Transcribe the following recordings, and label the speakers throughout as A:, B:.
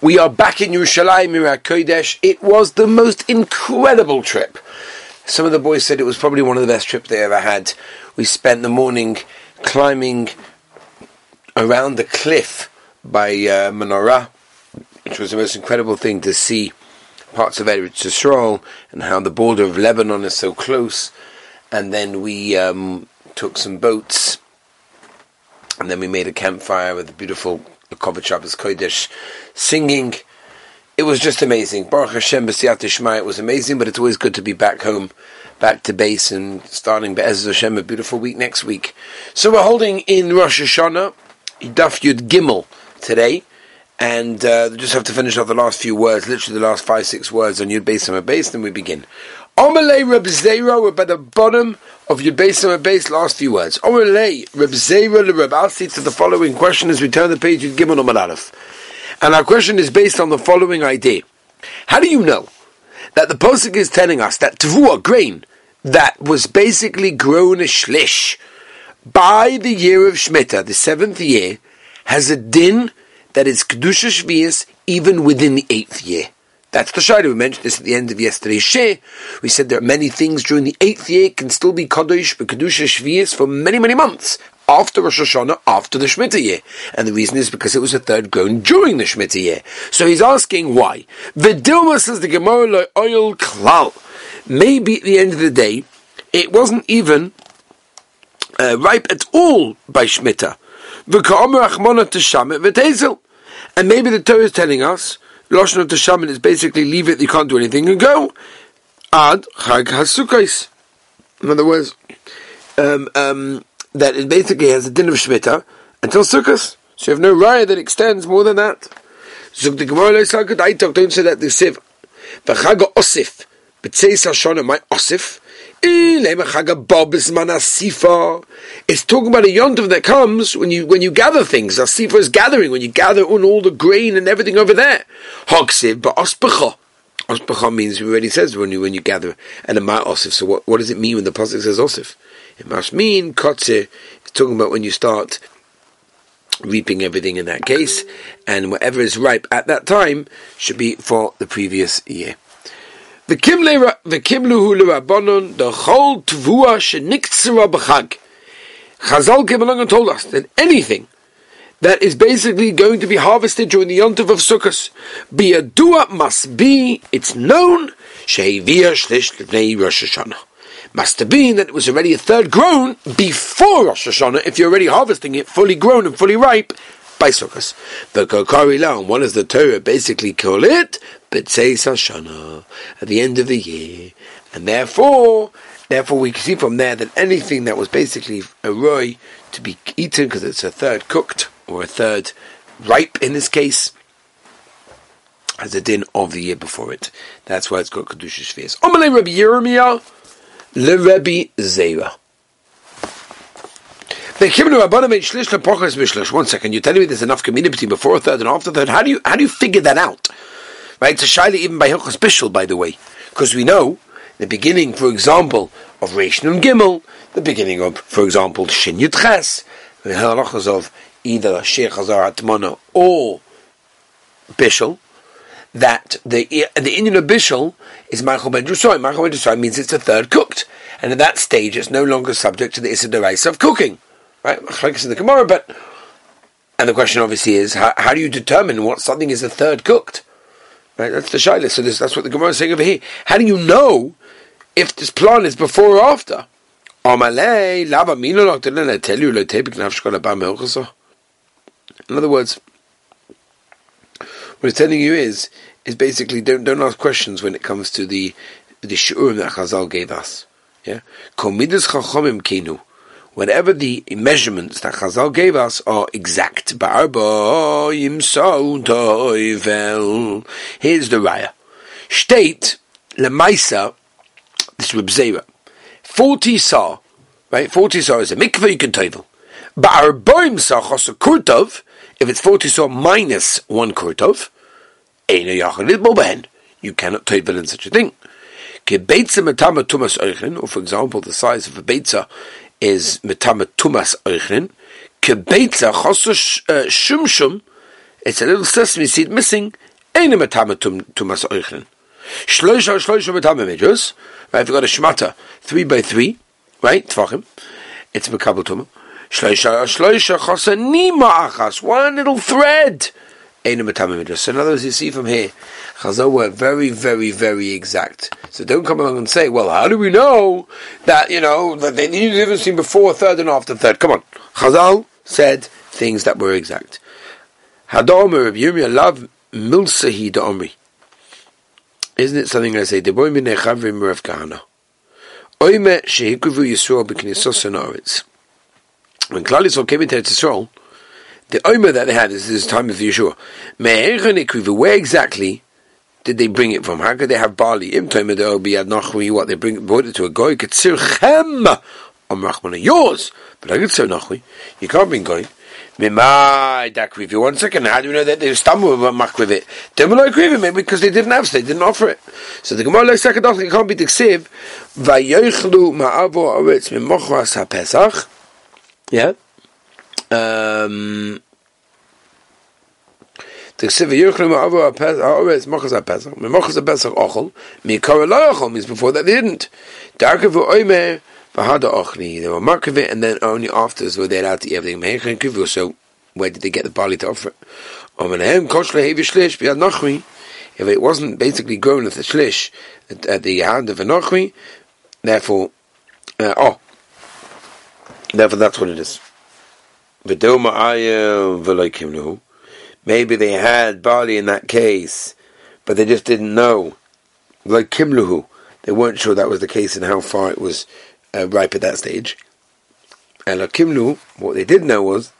A: We are back in Yerushalayim, Mirat Kodesh. It was the most incredible trip. Some of the boys said it was probably one of the best trips they ever had. We spent the morning climbing around the cliff by uh, Menorah, which was the most incredible thing to see parts of Eretz Yisrael and how the border of Lebanon is so close. And then we um, took some boats, and then we made a campfire with a beautiful Kovach Shabbos Kodesh singing. It was just amazing. Baruch Hashem B'siyat. It was amazing, but it's always good to be back home, back to base, and starting Be'ez Hashem a beautiful week next week. So we're holding in Rosh Hashanah, Daf Yud Gimel today, and uh, just have to finish off the last few words, literally the last five, six words on Yud Beis and Beis, then we begin. Omelei Reb Zera, we're by the bottom of Yud Beis and Beis, last few words. Omelei Reb Zera Reb Alsi to the following question as we turn the page Yud Gimel Aleph. And our question is based on the following idea. How do you know that the Posuk is telling us that Tavua grain that was basically grown a shlish by the year of Shemitah, the seventh year, has a din that is Kedusha Shvias even within the eighth year? That's the Shari. We mentioned this at the end of yesterday's share. We said there are many things during the eighth year can still be Kadosh, but Kedusha Shvias for many, many months after Rosh Hashanah, after the Shemitah year. And the reason is because it was a third grown during the Shemitah year. So he's asking why. Vidilma says the Gemara oil klal. Maybe at the end of the day, it wasn't even uh, ripe at all by Shemitah. And maybe the Torah is telling us, Lashon of Teshamin is basically leave it, you can't do anything, and go. Ad Chag HaSukkos. In other words, um, um, that it basically has a din of Shemitah until Sukkot. So you have no raya that extends more than that. Zug the Gemara don't say that the Siv. V'chaga Osif. B'tzeis HaShona, my Osif. It's talking about a yontiv that comes when you when you gather things. Asifa is gathering when you gather on all the grain and everything over there. Hoksiv, but ospecha. Means it already says when you when you gather and a osif. So what, what does it mean when the pasuk says osif? It must mean kotze. It's talking about when you start reaping everything in that case, and whatever is ripe at that time should be for the previous year. The kimluhu l'rabbanon the whole tvua sheniktzera b'chag. Chazal came along and told us that anything that is basically going to be harvested during the yontiv of Sukkot, biyadua must be, it's known, sheivia shlish l'nei Rosh Hashanah. Must have been that it was already a third grown before Rosh Hashanah, if you're already harvesting it fully grown and fully ripe by. The Kokari Laon, what does the Torah basically call it? B'tzeis Hashanah, at the end of the year. And therefore, therefore we can see from there that anything that was basically a roy to be eaten because it's a third cooked or a third ripe in this case, has a din of the year before it. That's why it's got Kedusha Shvias. Omalei Rabbi Yirmiyah, Le Rabbi One second, you're telling me there's enough community before a third and after a third. How do you how do you figure that out? Right? It's a shaila even by Hilchas Bishul, by the way, because we know the beginning, for example, of Reish Nun Gimel, the beginning of, for example, Shin Yud Ches, the halachas of either Sheikh Hazar Atmana or Bishul, that the the Indian of Bishul is Machal Ben Drusoy. Machal Ben means it's a third cooked, and at that stage it's no longer subject to the Issa of cooking. Right? In the Gemara, but and the question obviously is how, how do you determine what something is a third cooked? Right, that's the shaila. So this, that's what the Gemara is saying over here. How do you know if this plan is before or after? In other words, what it's telling you is is basically don't don't ask questions when it comes to the the shurim that Chazal gave us. Yeah, whatever the measurements that Chazal gave us are exact. Here's the raya. State lemaisa. This is Zera. Forty saw, right? Forty saw is a mikveh you can tovel. Ba'arboim saw chos kurtov. If it's forty saw minus one kurtov, you cannot tovel in such a thing. Or for example, the size of a beitza is metama tumas oichin. Kebeitza chososh uh, shumshum it's a little sesame seed missing. Eine metame tumas oichlin. Shloisha shloisha metame medjus. Right, if you've got a shmata, three by three, right, tvachim, it's mekabel tumah. Shloisha shloisha chosa nima achas, one little thread. In other words, you see from here, Chazal were very, very, very exact. So don't come along and say, well, how do we know that, you know, that they knew the difference between before third and after third? Come on. Chazal said things that were exact. Hadomer Rabbi love milsahi da'omri. Isn't it something I say? Deboy minei Rav Kahana. Oime shehikuvu Yisrael b'knisos ha'aretz. When Klal came into Yisrael, the omer that they had is this time of Yeshua. Where exactly did they bring it from? How could they have barley? What they bring brought it to a goy. On yours, but I could say nachri. You can't bring goy. One second, how do we know that they stumbled with we'll agree with maybe because they didn't have, so they didn't offer it. So the Gemara like second it can't be ha-pesach. Yeah. Um, Tiksiv Yerchlim Avo Haaretz Mochas HaPesach. Mochas HaPesach Ochel Mikara Lo Ochel means before that they didn't. Darkevu Oimer V'Hada Ochli. They were Markavit and then only afterwards were they allowed to eat everything. Meichen Kivu so where did they get the barley to offer it? Omenehem Kosh Lehevi Shlish B'Yad Nochri. If it wasn't basically grown at the Shlish at, at the hand of a Nochri therefore uh, oh therefore that's what it is Maybe they had barley in that case, but they just didn't know. Like Kimluhu, they weren't sure that was the case and how far it was uh, ripe at that stage. And like Kimlu, what they did know was,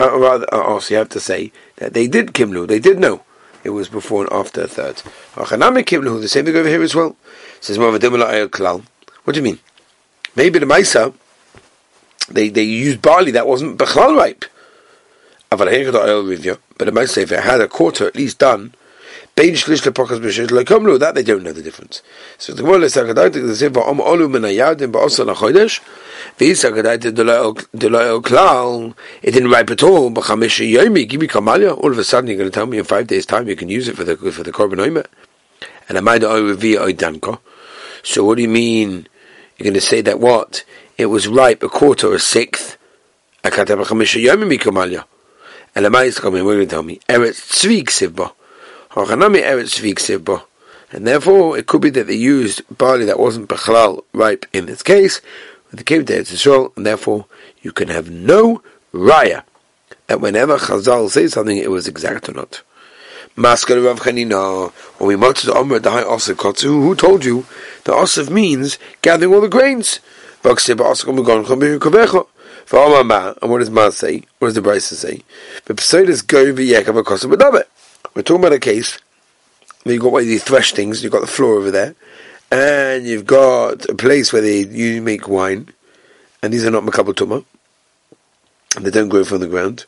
A: uh, rather, uh, also you have to say that they did Kimlu, they did know it was before and after a third. The same thing over here as well. Says What do you mean? Maybe the Maisa, they, they used barley that wasn't Bechlal ripe. But it might say if it had a quarter at least done, that they don't know the difference. So the Gemara says, "Kadayt the Ziva om olu min hayadim ba'osa lachodesh." V'isa kadayt delay klal. It didn't ripe at all. B'chamish yomi gibi kamalya. All of a sudden, you're going to tell me in five days' time you can use it for the for the korban oimer. And I oy via oidanko. So what do you mean? You're going to say that what? It was ripe a quarter or a sixth. Ksivba. Oh, and therefore, it could be that they used barley that wasn't Bechlal ripe in this case, when they came to Eretz Yisrael, and therefore, you can have no raya that whenever Chazal says something, it was exact or not. Maskar Rav when we marked the Omer, the high Osir Kotsu, who told you the Osir means gathering all the grains? And what does Ma say? What does the Braisa say? We're talking about a case where you've got where you thresh things, you've got the floor over there, and you've got a place where they you make wine, and these are not makabel tuma, and they don't grow from the ground.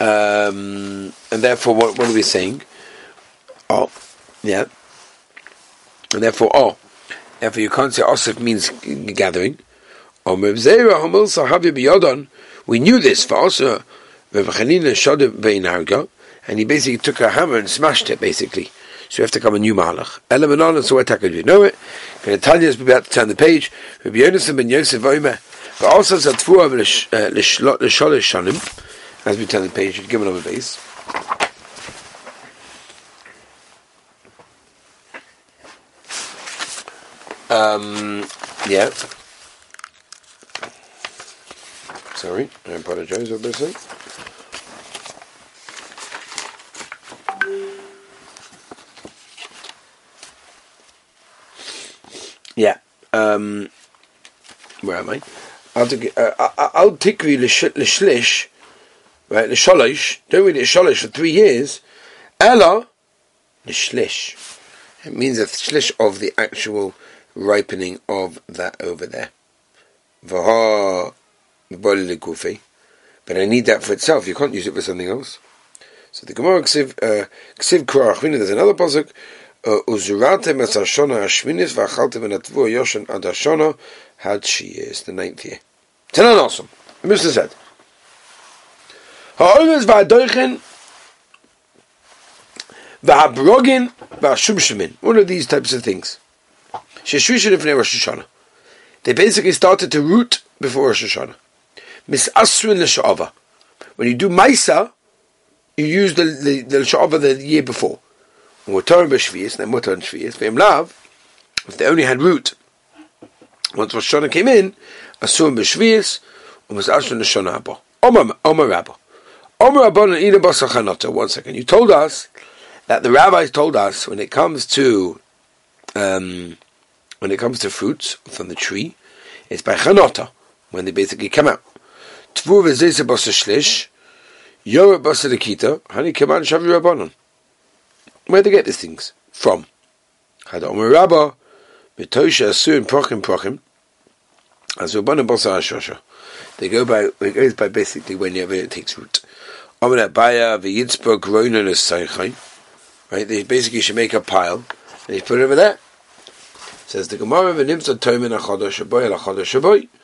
A: Um, and therefore, what, what are we saying? Oh, yeah. And therefore, oh, therefore you can't say osif means gathering. We knew this for also and he basically took a hammer and smashed it basically. So you have to come a new malach. Elamanon so what you know it. When Tanya is about to turn the page, Rabbi Yonasan ben Yosef Omer, but also Zatfua l'sholish shanim. As we turn the page, you give another base. Um, yeah. Sorry, I apologize, obviously. Yeah. Um, where am I? I'll take uh, I'll tikvi l'shlish, right? L'sholish. Don't read it sholish for three years. Ella l'shlish. It means a shlish of the actual ripening of that over there. Vaha but I need that for itself. You can't use it for something else. So the Gemara ksiv uh, ksiv krachvina. There's another pasuk. Uh, Uzuratem es hashona hashminis v'achaltem hashona had she is the ninth year. Tenan awesome. The Mishnah said. Ha'omes v'adoichen V'habrogin v'ashumshemin. One of these types of things. Sheshvishin ifnei Rosh Hashanah. They basically started to root before Rosh Hashanah. Misasrin l'sha'ava. When you do Maisa, you use the the, the sha'ava the year before. Mutar b'shvius, then mutar shvius. V'im lav, if they only had root, once Rosh Hashanah came in, asur b'shvius, u'misasrin l'shana haba. Omer Omer Rabba. Omer Rabbanan ina basachanata. One second. You told us that the rabbis told us when it comes to um, when it comes to fruits from the tree, it's by chanota when they basically come out. V'zesa basa shlish, basa dekita, hani rabbanon. Where do they get these things from? Had Omer Rabba, in prochim prochim, as rabbanon basa ashosha. They go by it goes by basically whenever it takes root. Omer Abaya v'yitzbog roinon as Right, they basically should make a pile and you put it over there. Says the Gemara v'nimtza toimin achodosh shaboy alachodosh shaboy. Min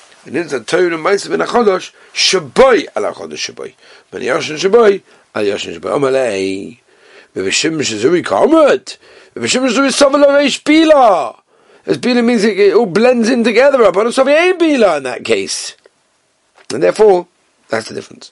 A: And then the Torah and Ma'aser ben Achodosh, Shaboy al Achodosh Shaboy. Ben Yashin Shaboy, al Yashin Shaboy. Omalei. V'vishim Shazuri Kamad. V'vishim Shazuri Savala Reish Bila. As Bila means it all blends in together. But it's ain't Bila in that case. And therefore, that's the difference.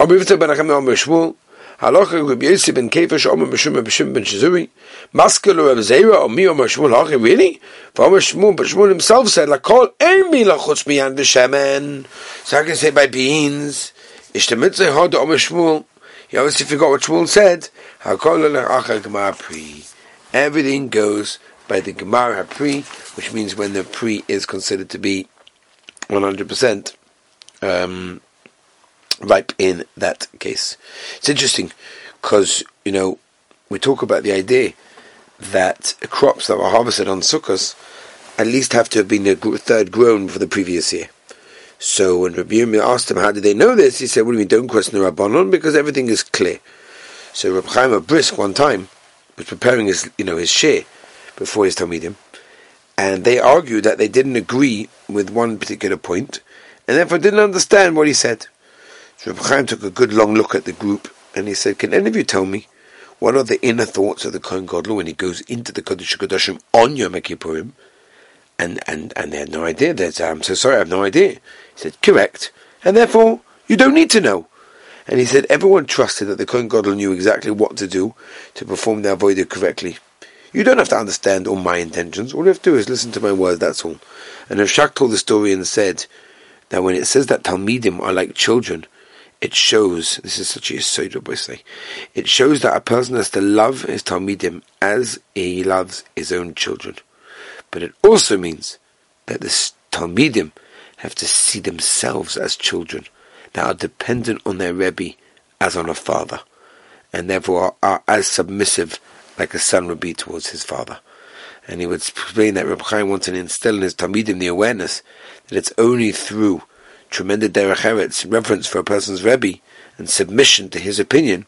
A: Omer Yitzhak ben Acham Omer Shmuel. Halacha Rabbi Yosef ben Kefish Omer B'Shim ben Shazuri. Maskelu Rav Zera Shmuel really? For Omer Shmuel, but Shmuel himself said Lakol Ein Mila Chutz Miyan B'Shemen. So I can say by beans. Ish the mitzvah hod Omer Shmuel. He obviously forgot what Shmuel said. Pri. Everything goes by the Gemara Pri, which means when the Pri is considered to be 100% um, ripe in that case. It's interesting because, you know, we talk about the idea that crops that were harvested on Sukkot at least have to have been a third grown for the previous year. So when Rabbi Yirmiyah asked him, how did they know this? He said, what do you mean, don't question the Rabbanon? Because everything is clear. So Rabbi Chaim of Brisk one time was preparing his, you know, his share before his Talmidim, and they argued that they didn't agree with one particular point, and therefore didn't understand what he said. So Rabbi Chaim took a good long look at the group, and he said, can any of you tell me what are the inner thoughts of the Kohen Gadol when he goes into the Kodesh Kodashim on Yom Kippurim? And, and, and they had no idea. They said, I'm so sorry, I have no idea. He said, correct. And therefore, you don't need to know. And he said, everyone trusted that the Kohen Gadol knew exactly what to do to perform the Avodah correctly. You don't have to understand all my intentions. All you have to do is listen to my words, that's all. And Shak told the story and said that when it says that Talmidim are like children, it shows, this is such a yesod, I say, it shows that a person has to love his Talmidim as he loves his own children. But it also means that the Talmidim have to see themselves as children that are dependent on their Rebbe as on a father, and therefore are, are as submissive like a son would be towards his father. And he would explain that Reb Chaim wanted to instill in his Talmidim the awareness that it's only through tremendous derech eretz, reverence for a person's Rebbe, and submission to his opinion,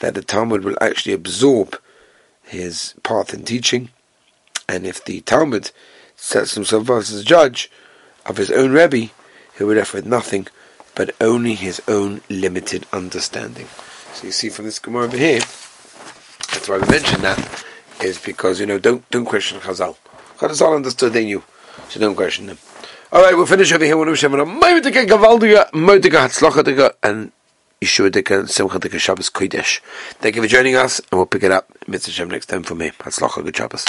A: that the Talmud will actually absorb his path in teaching. And if the Talmud sets himself up as a judge of his own Rebbe, he would offer nothing but only his own limited understanding. So you see from this Gemara over here, that's why we mentioned that, is because, you know, don't don't question Chazal. Chazal understood they knew, so don't question them. All right, we'll finish over here. We'll have a moedike gavaldige, moedike hatzlachadike, and Yeshua Simcha Shabbos Kodesh. Thank you for joining us, and we'll pick it up Mitzvah next time for me. Hatzlacha, good Shabbos.